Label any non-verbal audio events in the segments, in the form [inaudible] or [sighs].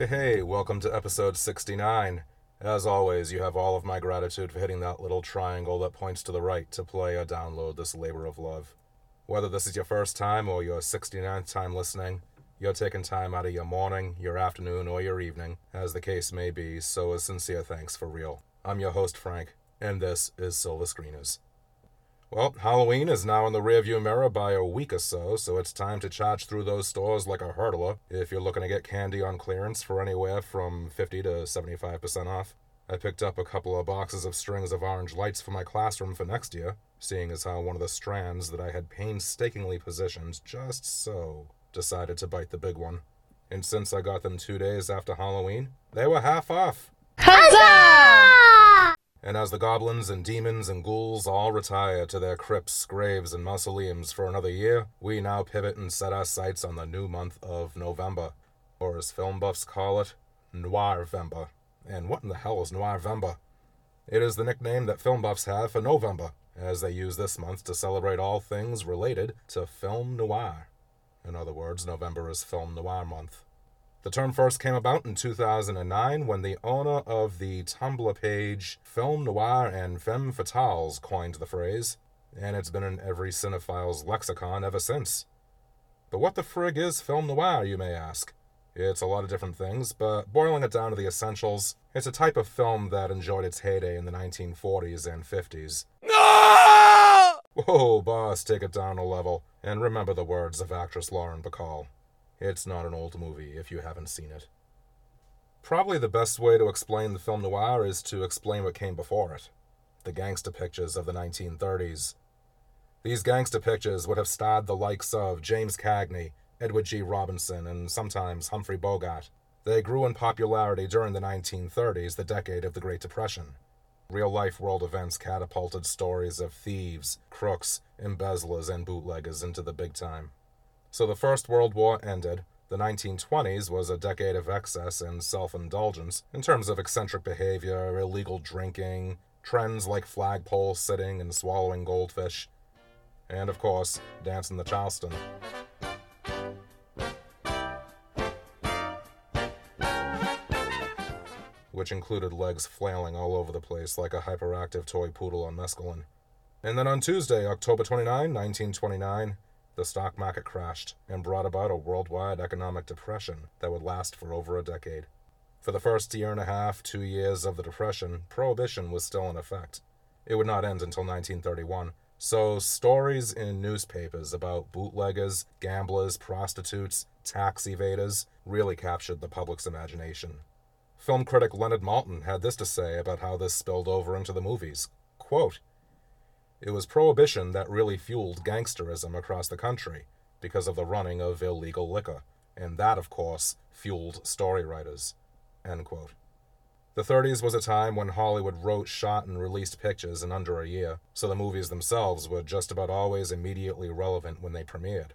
Hey, hey, welcome to episode 69. As always, you have all of my gratitude for hitting that little triangle that points to the right to play or download this labor of love. Whether this is your first time or your 69th time listening, you're taking time out of your morning, your afternoon, or your evening, as the case may be, so a sincere thanks for real. I'm your host, Frank, and this is Silver Screeners. Well, Halloween is now in the rearview mirror by a week or so, so it's time to charge through those stores like a hurdler if you're looking to get candy on clearance for anywhere from 50 to 75% off. I picked up a couple of boxes of strings of orange lights for my classroom for next year, seeing as how one of the strands that I had painstakingly positioned just so decided to bite the big one. And since I got them two days after Halloween, they were half off. And as the goblins and demons and ghouls all retire to their crypts, graves, and mausoleums for another year, we now pivot and set our sights on the new month of November, or as film buffs call it, Noirvember. And what in the hell is Noirvember? It is the nickname that film buffs have for November, as they use this month to celebrate all things related to film noir. In other words, November is Film Noir Month. The term first came about in 2009 when the owner of the Tumblr page Film Noir and Femme Fatales coined the phrase, and it's been in every cinephile's lexicon ever since. But what the frig is film noir, you may ask? It's a lot of different things, but boiling it down to the essentials, it's a type of film that enjoyed its heyday in the 1940s and 50s. Whoa, boss, take it down a level, and remember the words of actress Lauren Bacall. It's not an old movie if you haven't seen it. Probably the best way to explain the film noir is to explain what came before it the gangster pictures of the 1930s. These gangster pictures would have starred the likes of James Cagney, Edward G. Robinson, and sometimes Humphrey Bogart. They grew in popularity during the 1930s, the decade of the Great Depression. Real life world events catapulted stories of thieves, crooks, embezzlers, and bootleggers into the big time. So the First World War ended. The 1920s was a decade of excess and self indulgence in terms of eccentric behavior, illegal drinking, trends like flagpole sitting and swallowing goldfish, and of course, dancing the Charleston. Which included legs flailing all over the place like a hyperactive toy poodle on mescaline. And then on Tuesday, October 29, 1929, the stock market crashed and brought about a worldwide economic depression that would last for over a decade. For the first year and a half, two years of the Depression, Prohibition was still in effect. It would not end until 1931. So, stories in newspapers about bootleggers, gamblers, prostitutes, tax evaders really captured the public's imagination. Film critic Leonard Maltin had this to say about how this spilled over into the movies. Quote, it was prohibition that really fueled gangsterism across the country because of the running of illegal liquor, and that, of course, fueled story writers. The 30s was a time when Hollywood wrote, shot, and released pictures in under a year, so the movies themselves were just about always immediately relevant when they premiered.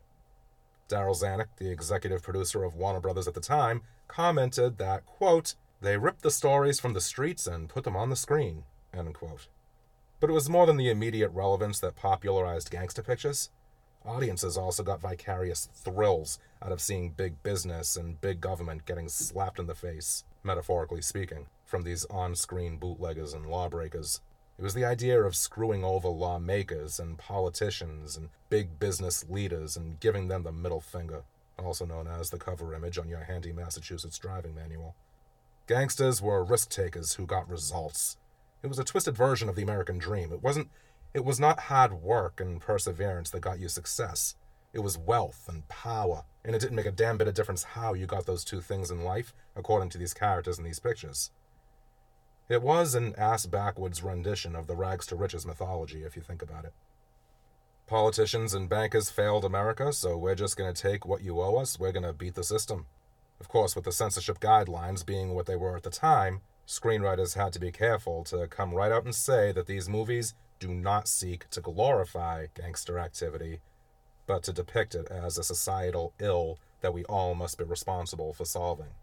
Darryl Zanuck, the executive producer of Warner Brothers at the time, commented that, quote, they ripped the stories from the streets and put them on the screen, end quote. But it was more than the immediate relevance that popularized gangster pictures. Audiences also got vicarious thrills out of seeing big business and big government getting slapped in the face, metaphorically speaking, from these on screen bootleggers and lawbreakers. It was the idea of screwing over lawmakers and politicians and big business leaders and giving them the middle finger, also known as the cover image on your handy Massachusetts driving manual. Gangsters were risk takers who got results, it was a twisted version of the American dream. It wasn't it was not hard work and perseverance that got you success. It was wealth and power, and it didn't make a damn bit of difference how you got those two things in life, according to these characters in these pictures. It was an ass backwards rendition of the rags to riches mythology, if you think about it. Politicians and bankers failed America, so we're just going to take what you owe us, we're going to beat the system. Of course, with the censorship guidelines being what they were at the time, screenwriters had to be careful to come right out and say that these movies do not seek to glorify gangster activity, but to depict it as a societal ill that we all must be responsible for solving.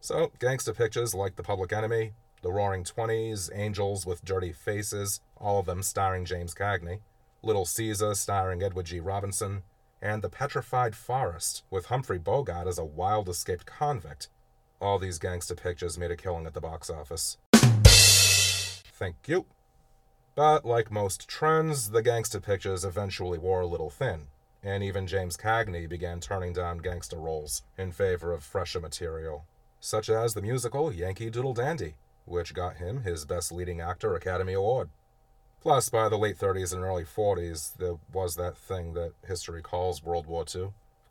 So, gangster pictures like The Public Enemy, The Roaring Twenties, Angels with Dirty Faces, all of them starring James Cagney, Little Caesar starring Edward G. Robinson, and The Petrified Forest with Humphrey Bogart as a wild escaped convict all these gangster pictures made a killing at the box office. Thank you. But like most trends, the gangster pictures eventually wore a little thin, and even James Cagney began turning down gangster roles in favor of fresher material, such as the musical Yankee Doodle Dandy, which got him his Best Leading Actor Academy Award. Plus, by the late 30s and early 40s, there was that thing that history calls World War II.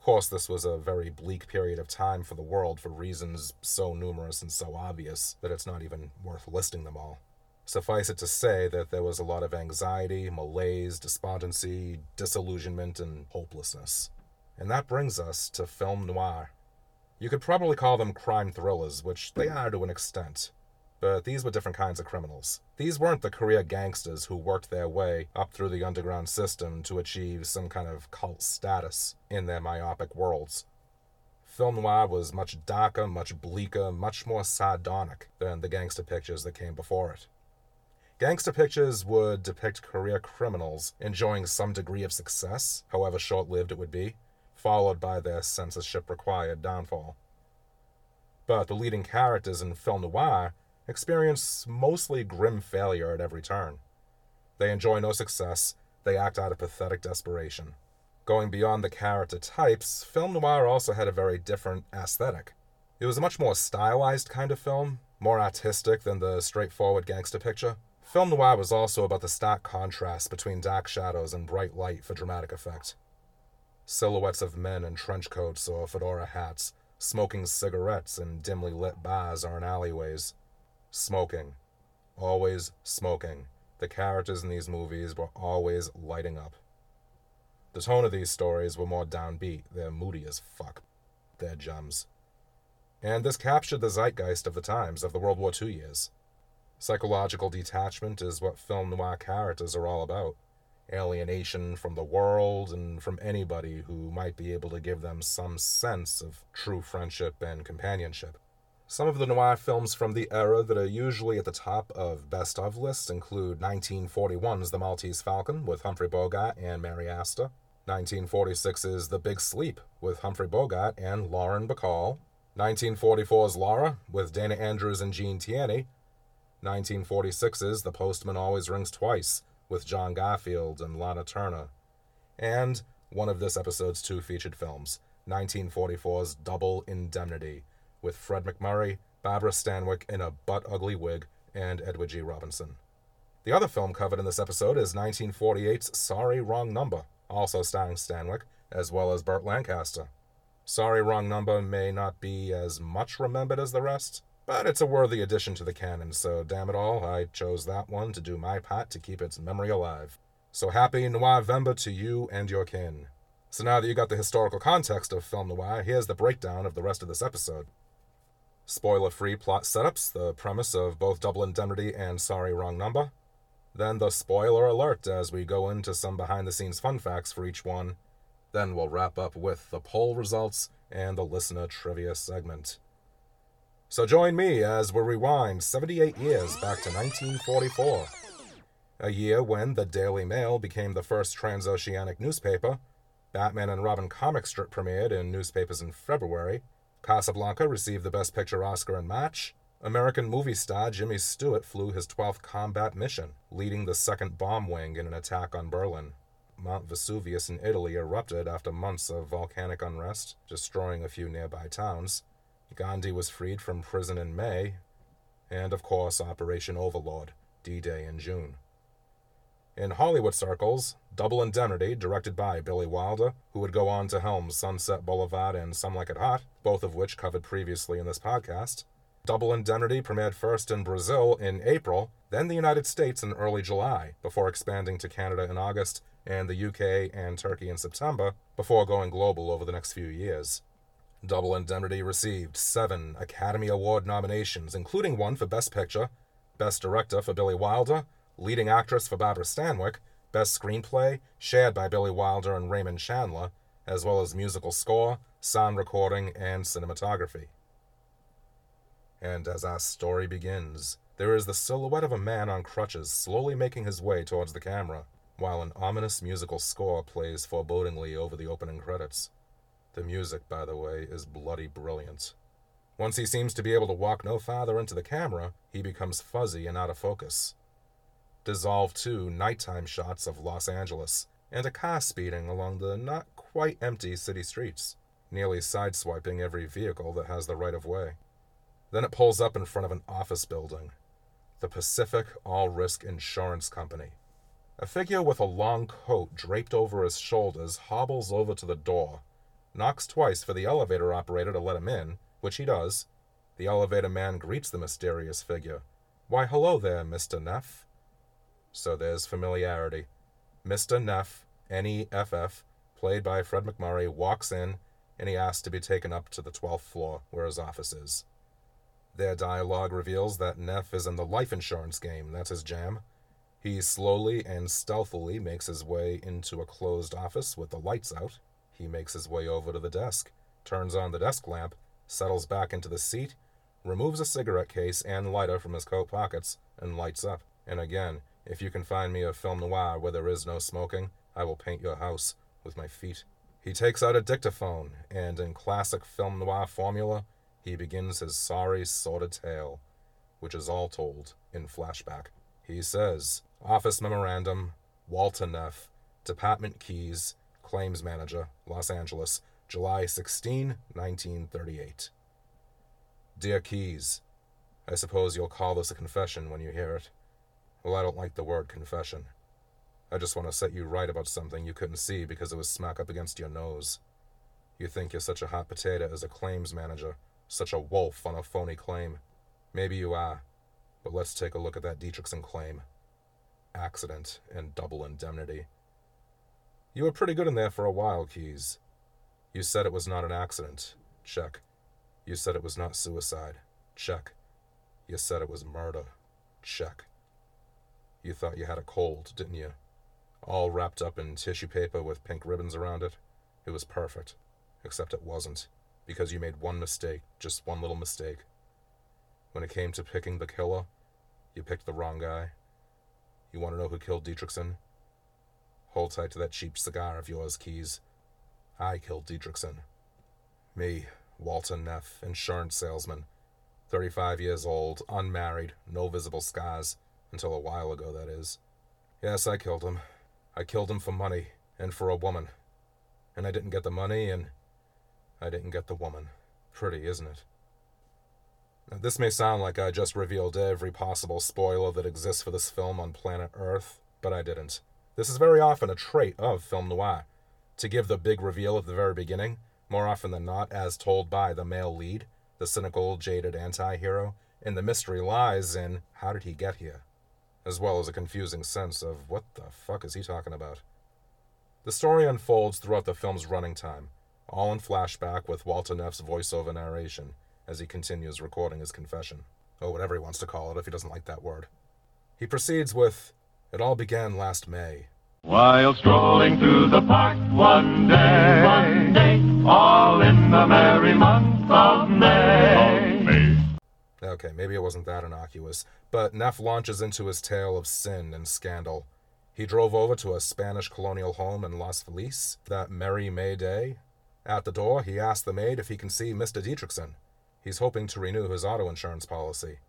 Course, this was a very bleak period of time for the world for reasons so numerous and so obvious that it's not even worth listing them all. Suffice it to say that there was a lot of anxiety, malaise, despondency, disillusionment, and hopelessness. And that brings us to film noir. You could probably call them crime thrillers, which they are to an extent. But these were different kinds of criminals. These weren't the career gangsters who worked their way up through the underground system to achieve some kind of cult status in their myopic worlds. Film noir was much darker, much bleaker, much more sardonic than the gangster pictures that came before it. Gangster pictures would depict career criminals enjoying some degree of success, however short lived it would be, followed by their censorship required downfall. But the leading characters in film noir experience mostly grim failure at every turn. They enjoy no success, they act out of pathetic desperation. Going beyond the character types, film noir also had a very different aesthetic. It was a much more stylized kind of film, more artistic than the straightforward gangster picture. Film noir was also about the stark contrast between dark shadows and bright light for dramatic effect. Silhouettes of men in trench coats or fedora hats, smoking cigarettes in dimly lit bars or in alleyways. Smoking. Always smoking. The characters in these movies were always lighting up. The tone of these stories were more downbeat. They're moody as fuck. They're gems. And this captured the zeitgeist of the times of the World War II years. Psychological detachment is what film noir characters are all about alienation from the world and from anybody who might be able to give them some sense of true friendship and companionship. Some of the noir films from the era that are usually at the top of best of lists include 1941's The Maltese Falcon with Humphrey Bogart and Mary Astor, 1946's The Big Sleep with Humphrey Bogart and Lauren Bacall, 1944's Laura with Dana Andrews and Gene Tierney, 1946's The Postman Always Rings Twice with John Garfield and Lana Turner, and one of this episode's two featured films, 1944's Double Indemnity with Fred MacMurray, Barbara Stanwyck in a butt ugly wig, and Edward G. Robinson. The other film covered in this episode is 1948's Sorry Wrong Number, also starring Stanwyck, as well as Burt Lancaster. Sorry Wrong Number may not be as much remembered as the rest, but it's a worthy addition to the canon, so damn it all, I chose that one to do my part to keep its memory alive. So happy Noir-vember to you and your kin. So now that you got the historical context of film noir, here's the breakdown of the rest of this episode. Spoiler free plot setups, the premise of both Double Indemnity and Sorry Wrong Number. Then the spoiler alert as we go into some behind the scenes fun facts for each one. Then we'll wrap up with the poll results and the listener trivia segment. So join me as we rewind 78 years back to 1944, a year when the Daily Mail became the first transoceanic newspaper, Batman and Robin comic strip premiered in newspapers in February, Casablanca received the Best Picture Oscar in March. American movie star Jimmy Stewart flew his 12th combat mission, leading the second bomb wing in an attack on Berlin. Mount Vesuvius in Italy erupted after months of volcanic unrest, destroying a few nearby towns. Gandhi was freed from prison in May. And, of course, Operation Overlord, D Day in June. In Hollywood circles, Double Indemnity, directed by Billy Wilder, who would go on to helm Sunset Boulevard and Some Like It Hot, both of which covered previously in this podcast. Double Indemnity premiered first in Brazil in April, then the United States in early July, before expanding to Canada in August and the UK and Turkey in September, before going global over the next few years. Double Indemnity received seven Academy Award nominations, including one for Best Picture, Best Director for Billy Wilder, leading actress for Barbara Stanwyck, best screenplay, shared by Billy Wilder and Raymond Chandler, as well as musical score, sound recording, and cinematography. And as our story begins, there is the silhouette of a man on crutches slowly making his way towards the camera, while an ominous musical score plays forebodingly over the opening credits. The music, by the way, is bloody brilliant. Once he seems to be able to walk no farther into the camera, he becomes fuzzy and out of focus. Dissolve too nighttime shots of Los Angeles and a car speeding along the not quite empty city streets, nearly sideswiping every vehicle that has the right of way. Then it pulls up in front of an office building. The Pacific All Risk Insurance Company. A figure with a long coat draped over his shoulders hobbles over to the door, knocks twice for the elevator operator to let him in, which he does. The elevator man greets the mysterious figure. Why, hello there, Mr. Neff. So there's familiarity. Mr. Neff, N E F F, played by Fred MacMurray, walks in and he asks to be taken up to the 12th floor where his office is. Their dialogue reveals that Neff is in the life insurance game, that's his jam. He slowly and stealthily makes his way into a closed office with the lights out. He makes his way over to the desk, turns on the desk lamp, settles back into the seat, removes a cigarette case and lighter from his coat pockets, and lights up. And again, if you can find me a film noir where there is no smoking, I will paint your house with my feet. He takes out a dictaphone, and in classic film noir formula, he begins his sorry, sordid tale, which is all told in flashback. He says, Office Memorandum, Walter Neff, Department Keyes, Claims Manager, Los Angeles, July 16, 1938. Dear Keyes, I suppose you'll call this a confession when you hear it. Well, I don't like the word confession. I just want to set you right about something you couldn't see because it was smack up against your nose. You think you're such a hot potato as a claims manager, such a wolf on a phony claim. Maybe you are, but let's take a look at that Dietrichson claim. Accident and double indemnity. You were pretty good in there for a while, Keyes. You said it was not an accident. Check. You said it was not suicide. Check. You said it was murder. Check. You thought you had a cold, didn't you? All wrapped up in tissue paper with pink ribbons around it. It was perfect. Except it wasn't. Because you made one mistake, just one little mistake. When it came to picking the killer, you picked the wrong guy. You want to know who killed Dietrichson? Hold tight to that cheap cigar of yours, Keyes. I killed Dietrichson. Me, Walter Neff, insurance salesman. 35 years old, unmarried, no visible scars. Until a while ago, that is. Yes, I killed him. I killed him for money, and for a woman. And I didn't get the money, and I didn't get the woman. Pretty, isn't it? Now, this may sound like I just revealed every possible spoiler that exists for this film on planet Earth, but I didn't. This is very often a trait of film noir. To give the big reveal at the very beginning, more often than not as told by the male lead, the cynical, jaded anti hero, and the mystery lies in how did he get here? As well as a confusing sense of what the fuck is he talking about. The story unfolds throughout the film's running time, all in flashback with Walter Neff's voiceover narration as he continues recording his confession, or whatever he wants to call it if he doesn't like that word. He proceeds with, It all began last May. While strolling through the park one day, one day, all in the merry month of May. Okay, maybe it wasn't that innocuous, but Neff launches into his tale of sin and scandal. He drove over to a Spanish colonial home in Los Feliz that merry May day. At the door, he asks the maid if he can see Mr. Dietrichson. He's hoping to renew his auto insurance policy.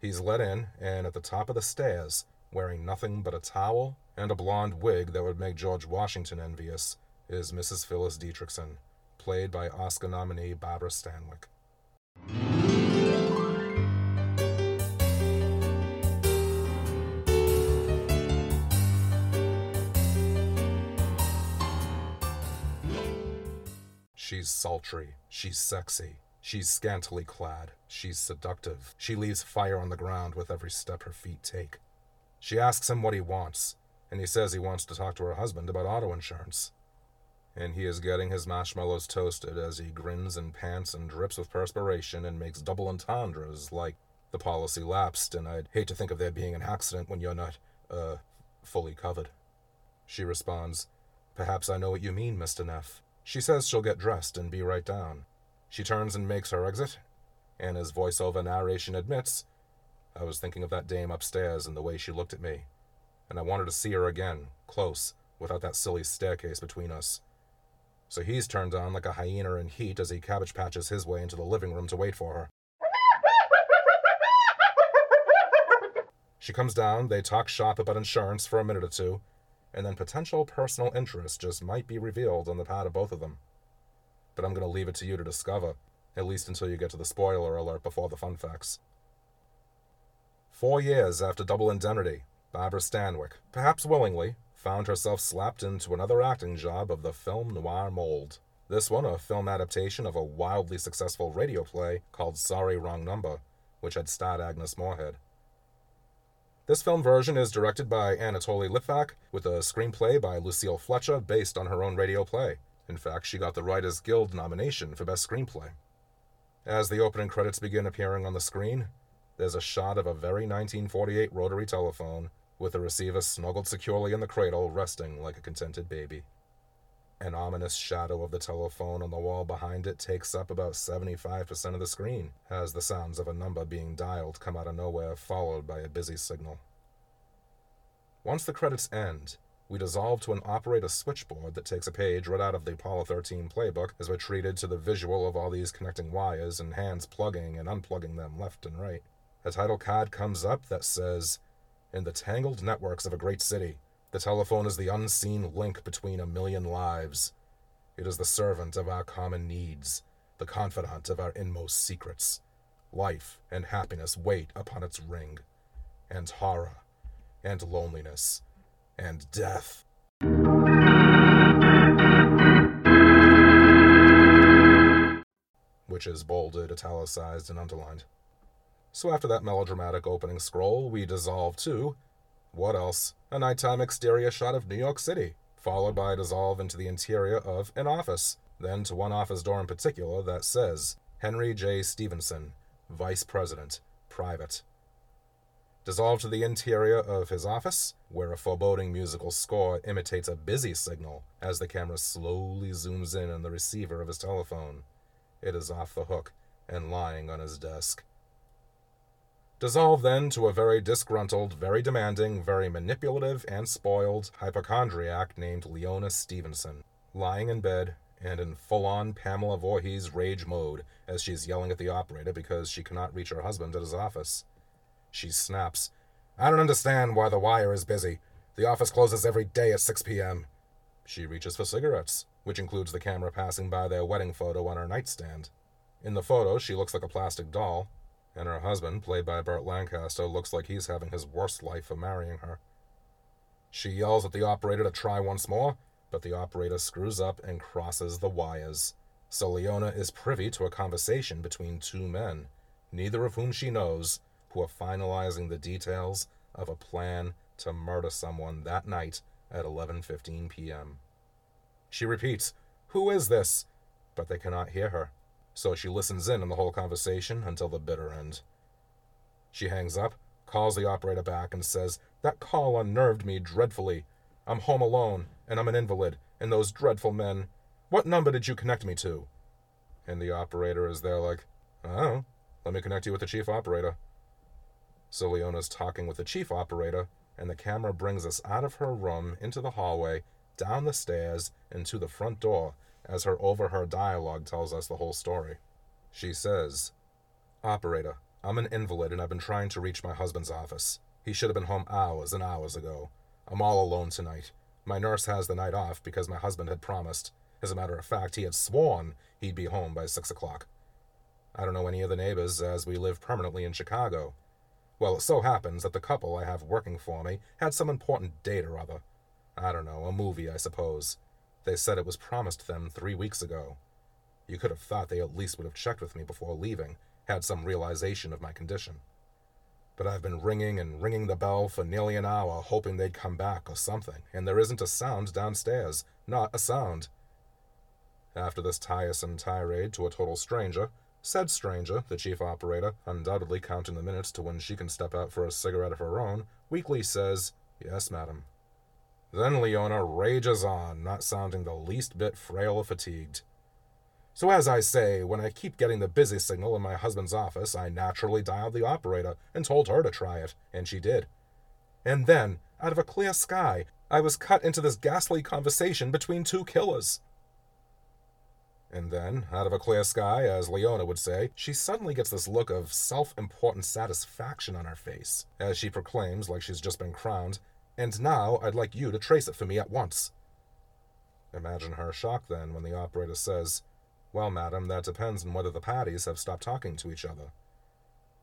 He's let in, and at the top of the stairs, wearing nothing but a towel and a blonde wig that would make George Washington envious, is Mrs. Phyllis Dietrichson, played by Oscar nominee Barbara Stanwyck. She's sultry. She's sexy. She's scantily clad. She's seductive. She leaves fire on the ground with every step her feet take. She asks him what he wants, and he says he wants to talk to her husband about auto insurance. And he is getting his marshmallows toasted as he grins and pants and drips with perspiration and makes double entendres like the policy lapsed, and I'd hate to think of there being an accident when you're not, uh, fully covered. She responds, Perhaps I know what you mean, Mr. Neff. She says she'll get dressed and be right down. She turns and makes her exit, and as voiceover narration admits, I was thinking of that dame upstairs and the way she looked at me, and I wanted to see her again, close, without that silly staircase between us. so he's turned on like a hyena in heat as he cabbage patches his way into the living room to wait for her. She comes down, they talk shop about insurance for a minute or two, and then potential personal interest just might be revealed on the part of both of them. But I'm going to leave it to you to discover, at least until you get to the spoiler alert before the fun facts. Four years after Double Indemnity, Barbara Stanwyck, perhaps willingly, found herself slapped into another acting job of the film noir mold. This one, a film adaptation of a wildly successful radio play called Sorry Wrong Number, which had starred Agnes Moorehead. This film version is directed by Anatoly Litvak, with a screenplay by Lucille Fletcher based on her own radio play. In fact, she got the Writers Guild nomination for Best Screenplay. As the opening credits begin appearing on the screen, there's a shot of a very 1948 rotary telephone, with the receiver snuggled securely in the cradle, resting like a contented baby. An ominous shadow of the telephone on the wall behind it takes up about 75% of the screen, as the sounds of a number being dialed come out of nowhere, followed by a busy signal. Once the credits end, we dissolve to an operator switchboard that takes a page right out of the Apollo 13 playbook as we're treated to the visual of all these connecting wires and hands plugging and unplugging them left and right. A title card comes up that says, In the tangled networks of a great city, the telephone is the unseen link between a million lives. It is the servant of our common needs, the confidant of our inmost secrets. Life and happiness wait upon its ring, and horror, and loneliness, and death. Which is bolded, italicized, and underlined. So after that melodramatic opening scroll, we dissolve to what else? A nighttime exterior shot of New York City, followed by a dissolve into the interior of an office, then to one office door in particular that says Henry J. Stevenson, Vice President, Private. Dissolve to the interior of his office, where a foreboding musical score imitates a busy signal as the camera slowly zooms in on the receiver of his telephone. It is off the hook and lying on his desk. Dissolve then to a very disgruntled, very demanding, very manipulative, and spoiled hypochondriac named Leona Stevenson, lying in bed and in full on Pamela Voorhees rage mode as she's yelling at the operator because she cannot reach her husband at his office. She snaps, I don't understand why the wire is busy. The office closes every day at 6 p.m. She reaches for cigarettes, which includes the camera passing by their wedding photo on her nightstand. In the photo, she looks like a plastic doll, and her husband, played by Burt Lancaster, looks like he's having his worst life for marrying her. She yells at the operator to try once more, but the operator screws up and crosses the wires. So Leona is privy to a conversation between two men, neither of whom she knows, who are finalizing the details of a plan to murder someone that night at 11:15 p.m. She repeats, "Who is this?" but they cannot hear her so she listens in on the whole conversation until the bitter end. She hangs up, calls the operator back, and says, That call unnerved me dreadfully. I'm home alone, and I'm an invalid, and those dreadful men. What number did you connect me to? And the operator is there like, Oh, let me connect you with the chief operator. So Leona's talking with the chief operator, and the camera brings us out of her room into the hallway, down the stairs, and to the front door, as her overheard dialogue tells us the whole story. She says, Operator, I'm an invalid and I've been trying to reach my husband's office. He should have been home hours and hours ago. I'm all alone tonight. My nurse has the night off because my husband had promised. As a matter of fact, he had sworn he'd be home by six o'clock. I don't know any of the neighbors, as we live permanently in Chicago. Well, it so happens that the couple I have working for me had some important date or other. I don't know, a movie, I suppose. They said it was promised them three weeks ago. You could have thought they at least would have checked with me before leaving, had some realization of my condition. But I've been ringing and ringing the bell for nearly an hour, hoping they'd come back or something, and there isn't a sound downstairs. Not a sound. After this tiresome tirade to a total stranger, said stranger, the chief operator, undoubtedly counting the minutes to when she can step out for a cigarette of her own, weakly says, Yes, madam. Then Leona rages on, not sounding the least bit frail or fatigued. So, as I say, when I keep getting the busy signal in my husband's office, I naturally dialed the operator and told her to try it, and she did. And then, out of a clear sky, I was cut into this ghastly conversation between two killers. And then, out of a clear sky, as Leona would say, she suddenly gets this look of self important satisfaction on her face, as she proclaims, like she's just been crowned, And now I'd like you to trace it for me at once. Imagine her shock then when the operator says, Well, madam, that depends on whether the Patties have stopped talking to each other.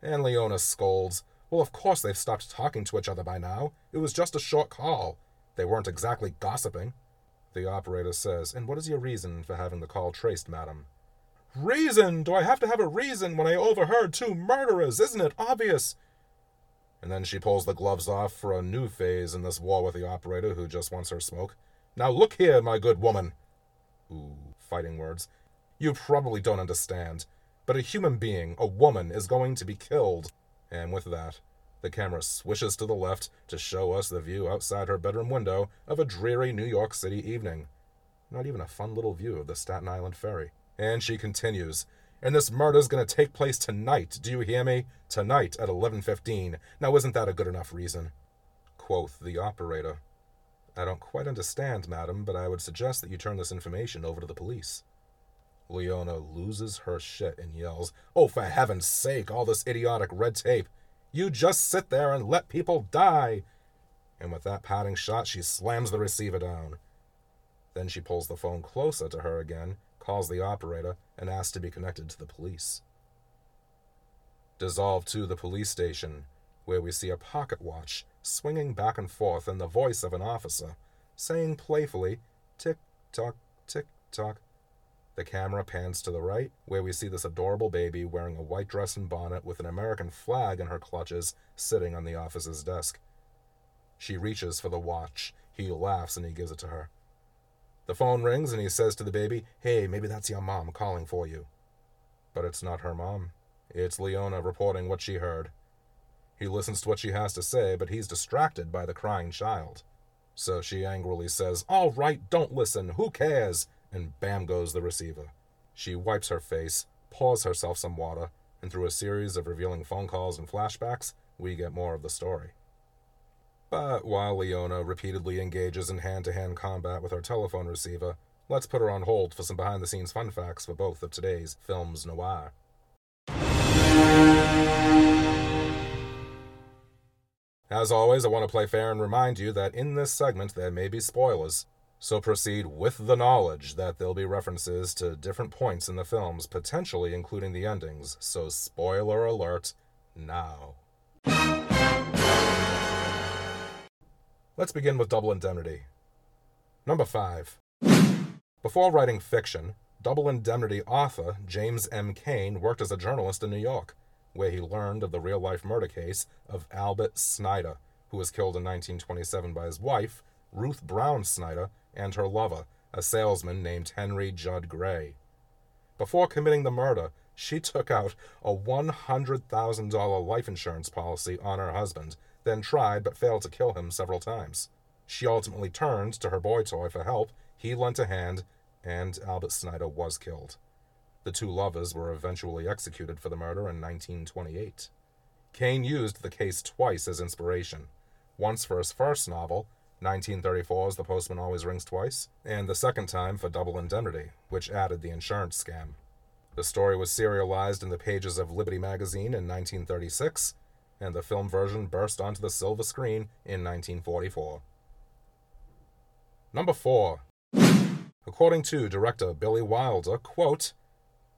And Leona scolds, Well, of course they've stopped talking to each other by now. It was just a short call. They weren't exactly gossiping. The operator says, And what is your reason for having the call traced, madam? Reason? Do I have to have a reason when I overheard two murderers? Isn't it obvious? And then she pulls the gloves off for a new phase in this war with the operator who just wants her smoke. Now look here, my good woman. Ooh, fighting words. You probably don't understand, but a human being, a woman, is going to be killed. And with that, the camera swishes to the left to show us the view outside her bedroom window of a dreary New York City evening. Not even a fun little view of the Staten Island ferry. And she continues, and this murder's gonna take place tonight, do you hear me? Tonight at 11.15. Now isn't that a good enough reason? Quoth the operator. I don't quite understand, madam, but I would suggest that you turn this information over to the police. Leona loses her shit and yells, Oh, for heaven's sake, all this idiotic red tape. You just sit there and let people die. And with that patting shot, she slams the receiver down. Then she pulls the phone closer to her again, calls the operator, and asks to be connected to the police. Dissolve to the police station, where we see a pocket watch swinging back and forth in the voice of an officer, saying playfully, tick tock, tick tock. The camera pans to the right, where we see this adorable baby wearing a white dress and bonnet with an American flag in her clutches, sitting on the officer's desk. She reaches for the watch. He laughs and he gives it to her. The phone rings and he says to the baby, Hey, maybe that's your mom calling for you. But it's not her mom. It's Leona reporting what she heard. He listens to what she has to say, but he's distracted by the crying child. So she angrily says, All right, don't listen. Who cares? And bam goes the receiver. She wipes her face, pours herself some water, and through a series of revealing phone calls and flashbacks, we get more of the story. But while Leona repeatedly engages in hand to hand combat with her telephone receiver, let's put her on hold for some behind the scenes fun facts for both of today's films noir. As always, I want to play fair and remind you that in this segment there may be spoilers, so proceed with the knowledge that there'll be references to different points in the films, potentially including the endings, so spoiler alert now. Let's begin with Double Indemnity. Number 5. Before writing fiction, Double Indemnity author James M. Cain worked as a journalist in New York, where he learned of the real life murder case of Albert Snyder, who was killed in 1927 by his wife, Ruth Brown Snyder, and her lover, a salesman named Henry Judd Gray. Before committing the murder, she took out a $100,000 life insurance policy on her husband, then tried but failed to kill him several times. She ultimately turned to her boy toy for help, he lent a hand, and Albert Snyder was killed. The two lovers were eventually executed for the murder in 1928. Cain used the case twice as inspiration once for his first novel, 1934's The Postman Always Rings Twice, and the second time for Double Indemnity, which added the insurance scam. The story was serialized in the pages of Liberty magazine in 1936, and the film version burst onto the silver screen in 1944. Number 4. According to director Billy Wilder, quote,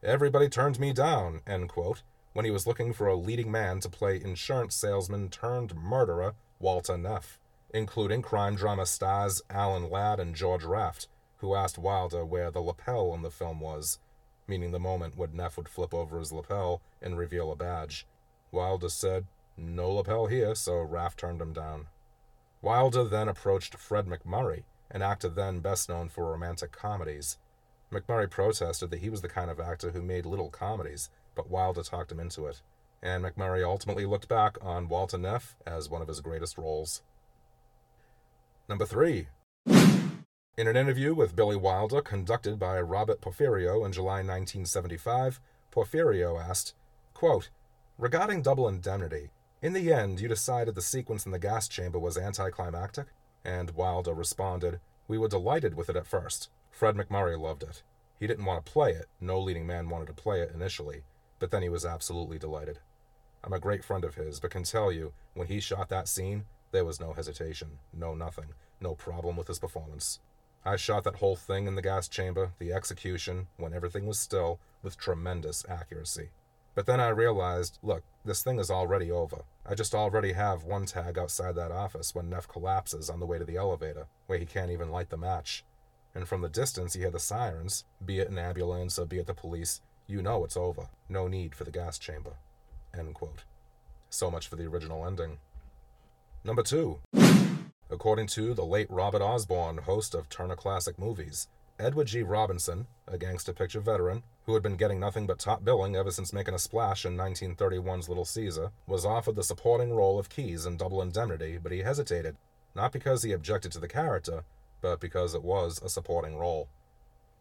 Everybody turned me down, end quote, when he was looking for a leading man to play insurance salesman turned murderer Walter Neff, including crime drama stars Alan Ladd and George Raft, who asked Wilder where the lapel on the film was, meaning the moment when Neff would flip over his lapel and reveal a badge. Wilder said, No lapel here, so Raft turned him down. Wilder then approached Fred MacMurray, an actor then best known for romantic comedies. MacMurray protested that he was the kind of actor who made little comedies, but Wilder talked him into it, and MacMurray ultimately looked back on Walter Neff as one of his greatest roles. Number 3. In an interview with Billy Wilder conducted by Robert Porfirio in July 1975, Porfirio asked, quote, Regarding double indemnity, in the end you decided the sequence in the gas chamber was anticlimactic? And Wilder responded, We were delighted with it at first. Fred MacMurray loved it. He didn't want to play it, no leading man wanted to play it initially, but then he was absolutely delighted. I'm a great friend of his, but can tell you, when he shot that scene, there was no hesitation, no nothing, no problem with his performance. I shot that whole thing in the gas chamber, the execution, when everything was still, with tremendous accuracy. But then I realized look, this thing is already over. I just already have one tag outside that office when Neff collapses on the way to the elevator, where he can't even light the match. And from the distance, you hear the sirens, be it an ambulance or be it the police. You know it's over. No need for the gas chamber. End quote. So much for the original ending. Number two. According to the late Robert Osborne, host of Turner Classic Movies, Edward G. Robinson, a gangster picture veteran who had been getting nothing but top billing ever since making a splash in 1931's Little Caesar, was offered the supporting role of Keyes in Double Indemnity, but he hesitated, not because he objected to the character, but because it was a supporting role.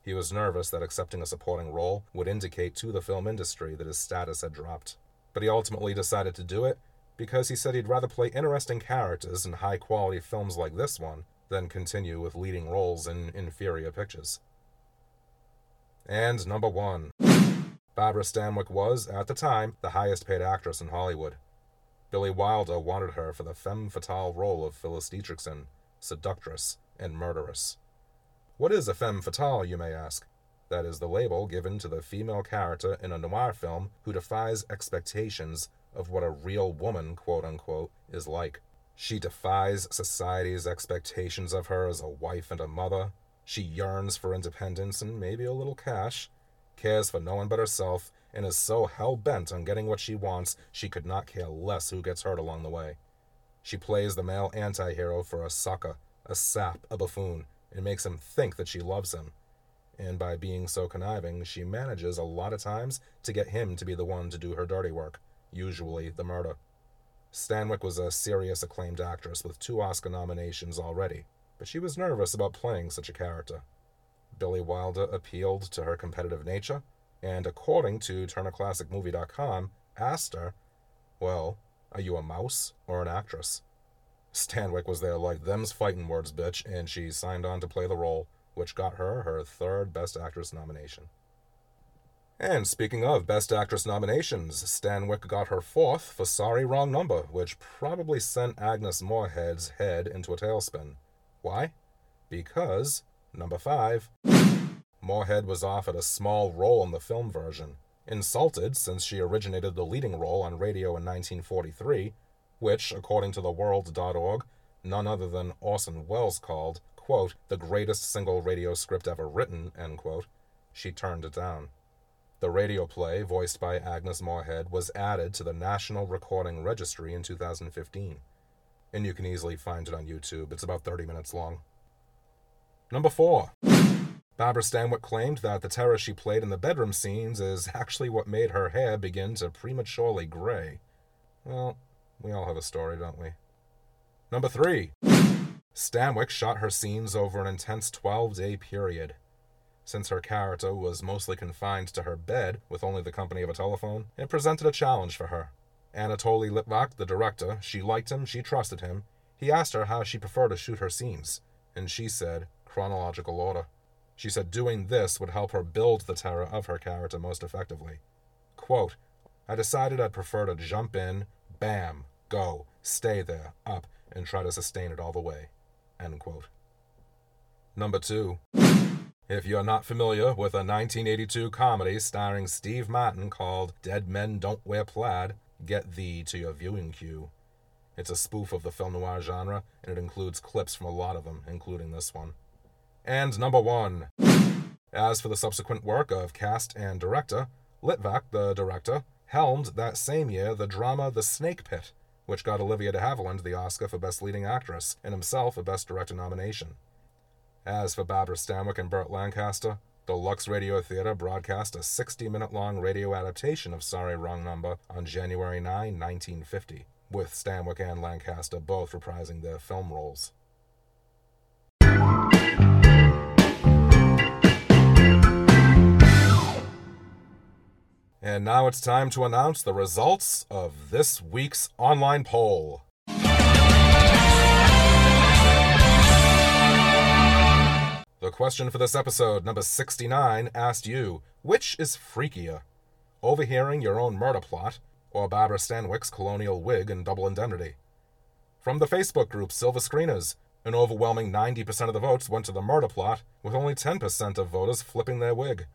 He was nervous that accepting a supporting role would indicate to the film industry that his status had dropped. But he ultimately decided to do it because he said he'd rather play interesting characters in high quality films like this one than continue with leading roles in inferior pictures. And number one. Barbara Stanwyck was, at the time, the highest paid actress in Hollywood. Billy Wilder wanted her for the femme fatale role of Phyllis Dietrichson, seductress and murderess. What is a femme fatale, you may ask? That is the label given to the female character in a noir film who defies expectations of what a real woman, quote unquote, is like. She defies society's expectations of her as a wife and a mother. She yearns for independence and maybe a little cash, cares for no one but herself, and is so hell bent on getting what she wants she could not care less who gets hurt along the way. She plays the male anti hero for a sucker, a sap, a buffoon, and makes him think that she loves him. And by being so conniving, she manages a lot of times to get him to be the one to do her dirty work usually the murder. Stanwyck was a serious acclaimed actress with two Oscar nominations already, but she was nervous about playing such a character. Billy Wilder appealed to her competitive nature, and according to TurnerClassicMovie.com, asked her, Well, are you a mouse or an actress? Stanwyck was there like them's fighting words, bitch, and she signed on to play the role, which got her her third Best Actress nomination. And speaking of Best Actress nominations, Stanwyck got her fourth for Sorry Wrong Number, which probably sent Agnes Moorehead's head into a tailspin. Why? Because, number five, Moorehead was offered a small role in the film version, insulted since she originated the leading role on radio in 1943, which, according to theworld.org, none other than Orson Welles called, quote, the greatest single radio script ever written, end quote. She turned it down. The radio play, voiced by Agnes Moorehead, was added to the National Recording Registry in 2015. And you can easily find it on YouTube. It's about 30 minutes long. Number 4. Barbara Stanwyck claimed that the terror she played in the bedroom scenes is actually what made her hair begin to prematurely gray. Well, we all have a story, don't we? Number 3. Stanwyck shot her scenes over an intense 12 day period. Since her character was mostly confined to her bed with only the company of a telephone, it presented a challenge for her. Anatoly Litvak, the director, she liked him, she trusted him. He asked her how she preferred to shoot her scenes, and she said, chronological order. She said doing this would help her build the terror of her character most effectively. Quote, I decided I'd prefer to jump in, bam, go, stay there, up, and try to sustain it all the way. End quote. Number two. If you're not familiar with a 1982 comedy starring Steve Martin called Dead Men Don't Wear Plaid, get thee to your viewing queue. It's a spoof of the film noir genre, and it includes clips from a lot of them, including this one. And number one. As for the subsequent work of cast and director, Litvak, the director, helmed that same year the drama The Snake Pit, which got Olivia de Havilland the Oscar for Best Leading Actress, and himself a Best Director nomination. As for Barbara Stanwyck and Burt Lancaster, the Lux Radio Theater broadcast a 60 minute long radio adaptation of Sorry Wrong Number on January 9, 1950, with Stanwyck and Lancaster both reprising their film roles. And now it's time to announce the results of this week's online poll. The question for this episode, number 69, asked you which is freakier? Overhearing your own murder plot, or Barbara Stanwyck's colonial wig and double indemnity? From the Facebook group Silver Screeners, an overwhelming 90% of the votes went to the murder plot, with only 10% of voters flipping their wig.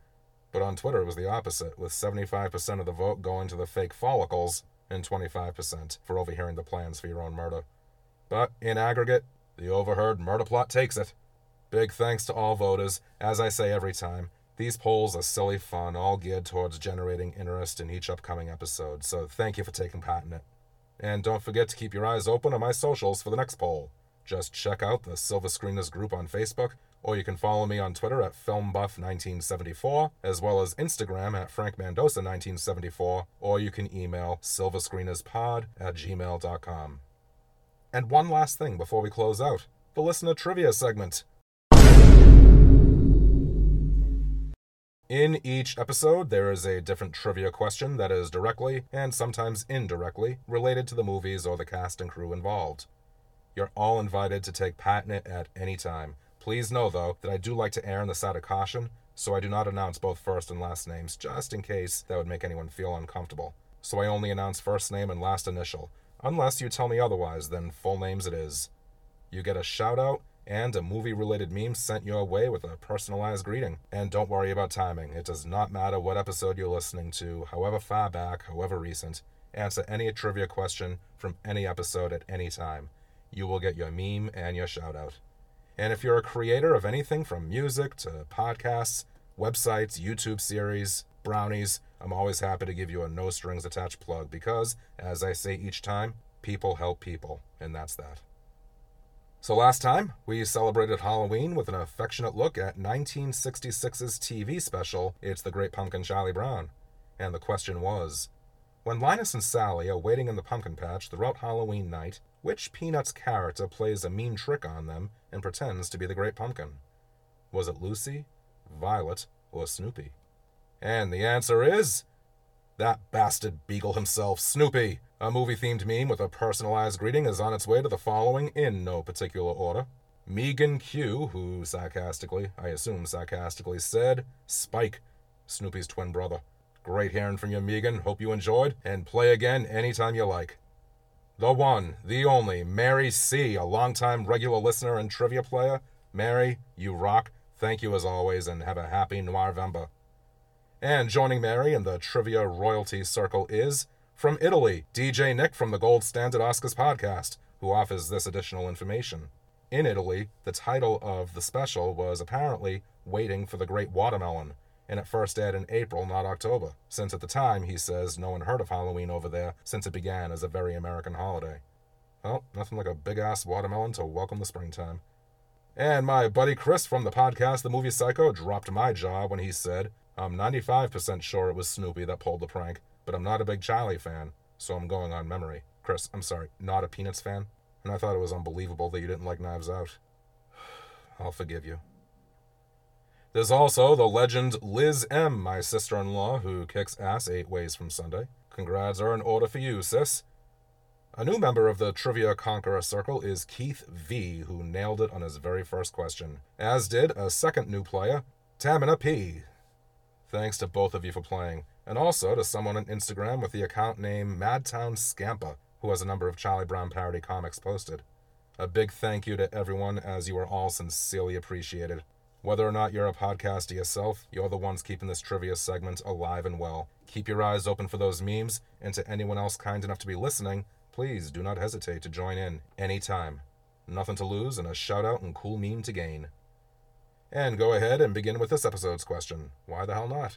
But on Twitter, it was the opposite, with 75% of the vote going to the fake follicles and 25% for overhearing the plans for your own murder. But in aggregate, the overheard murder plot takes it. Big thanks to all voters. As I say every time, these polls are silly fun, all geared towards generating interest in each upcoming episode, so thank you for taking part in it. And don't forget to keep your eyes open on my socials for the next poll. Just check out the Silver Screeners group on Facebook, or you can follow me on Twitter at FilmBuff1974, as well as Instagram at FrankMendoza1974, or you can email silverscreenerspod at gmail.com. And one last thing before we close out the listener trivia segment. In each episode, there is a different trivia question that is directly, and sometimes indirectly, related to the movies or the cast and crew involved. You're all invited to take part in it at any time. Please know, though, that I do like to err on the side of caution, so I do not announce both first and last names, just in case that would make anyone feel uncomfortable. So I only announce first name and last initial. Unless you tell me otherwise, then full names it is. You get a shout out and a movie related meme sent your way with a personalized greeting. And don't worry about timing, it does not matter what episode you're listening to, however far back, however recent. Answer any trivia question from any episode at any time. You will get your meme and your shout out. And if you're a creator of anything from music to podcasts, websites, YouTube series, brownies, I'm always happy to give you a no strings attached plug because, as I say each time, people help people, and that's that. So last time, we celebrated Halloween with an affectionate look at 1966's TV special, It's the Great Pumpkin Charlie Brown. And the question was When Linus and Sally are waiting in the pumpkin patch throughout Halloween night, which Peanuts character plays a mean trick on them and pretends to be the Great Pumpkin? Was it Lucy, Violet, or Snoopy? And the answer is. That bastard beagle himself, Snoopy! A movie themed meme with a personalized greeting is on its way to the following in no particular order. Megan Q, who sarcastically, I assume sarcastically, said, Spike, Snoopy's twin brother. Great hearing from you, Megan. Hope you enjoyed, and play again anytime you like. The one, the only, Mary C., a longtime regular listener and trivia player. Mary, you rock. Thank you as always, and have a happy Noirvember. And joining Mary in the trivia royalty circle is from Italy, DJ Nick from the Gold Standard Oscars podcast, who offers this additional information. In Italy, the title of the special was apparently Waiting for the Great Watermelon, and it first aired in April, not October, since at the time, he says, no one heard of Halloween over there since it began as a very American holiday. Well, nothing like a big ass watermelon to welcome the springtime. And my buddy Chris from the podcast The Movie Psycho dropped my jaw when he said, I'm 95% sure it was Snoopy that pulled the prank, but I'm not a big Charlie fan, so I'm going on memory. Chris, I'm sorry, not a Peanuts fan? And I thought it was unbelievable that you didn't like Knives Out. [sighs] I'll forgive you. There's also the legend Liz M., my sister in law, who kicks ass eight ways from Sunday. Congrats are in order for you, sis. A new member of the Trivia Conqueror Circle is Keith V., who nailed it on his very first question, as did a second new player, Tamina P. Thanks to both of you for playing and also to someone on Instagram with the account name Madtown Scampa, who has a number of Charlie Brown parody comics posted. A big thank you to everyone, as you are all sincerely appreciated. Whether or not you're a podcaster yourself, you're the ones keeping this trivia segment alive and well. Keep your eyes open for those memes, and to anyone else kind enough to be listening, please do not hesitate to join in anytime. Nothing to lose and a shout out and cool meme to gain. And go ahead and begin with this episode's question. Why the hell not?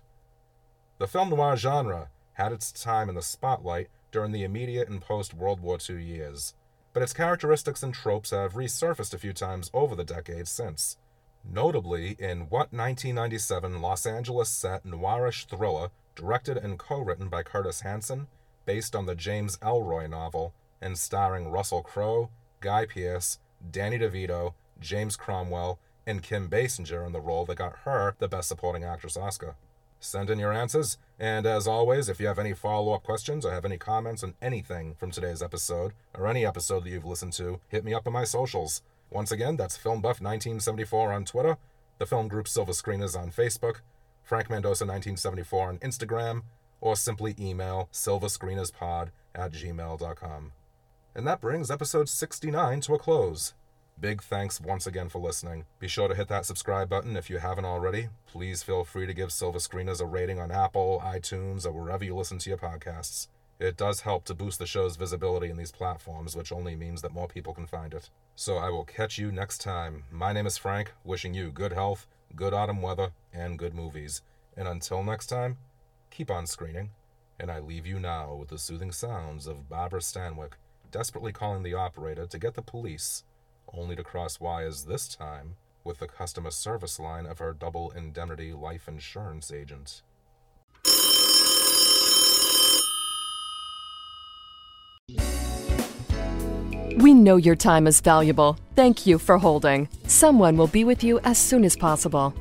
The film noir genre had its time in the spotlight during the immediate and post World War II years, but its characteristics and tropes have resurfaced a few times over the decades since. Notably, in What 1997 Los Angeles set noirish thriller, directed and co written by Curtis Hanson, based on the James Ellroy novel, and starring Russell Crowe, Guy Pearce, Danny DeVito, James Cromwell, and Kim Basinger in the role that got her the Best Supporting Actress Oscar. Send in your answers. And as always, if you have any follow up questions or have any comments on anything from today's episode or any episode that you've listened to, hit me up on my socials. Once again, that's FilmBuff1974 on Twitter, the film group Silver Screeners on Facebook, Frank Mendoza 1974 on Instagram, or simply email silverscreenerspod at gmail.com. And that brings episode 69 to a close. Big thanks once again for listening. Be sure to hit that subscribe button if you haven't already. Please feel free to give Silver Screeners a rating on Apple, iTunes, or wherever you listen to your podcasts. It does help to boost the show's visibility in these platforms, which only means that more people can find it. So I will catch you next time. My name is Frank, wishing you good health, good autumn weather, and good movies. And until next time, keep on screening. And I leave you now with the soothing sounds of Barbara Stanwyck desperately calling the operator to get the police, only to cross wires this time with the customer service line of her double indemnity life insurance agent. We know your time is valuable. Thank you for holding. Someone will be with you as soon as possible.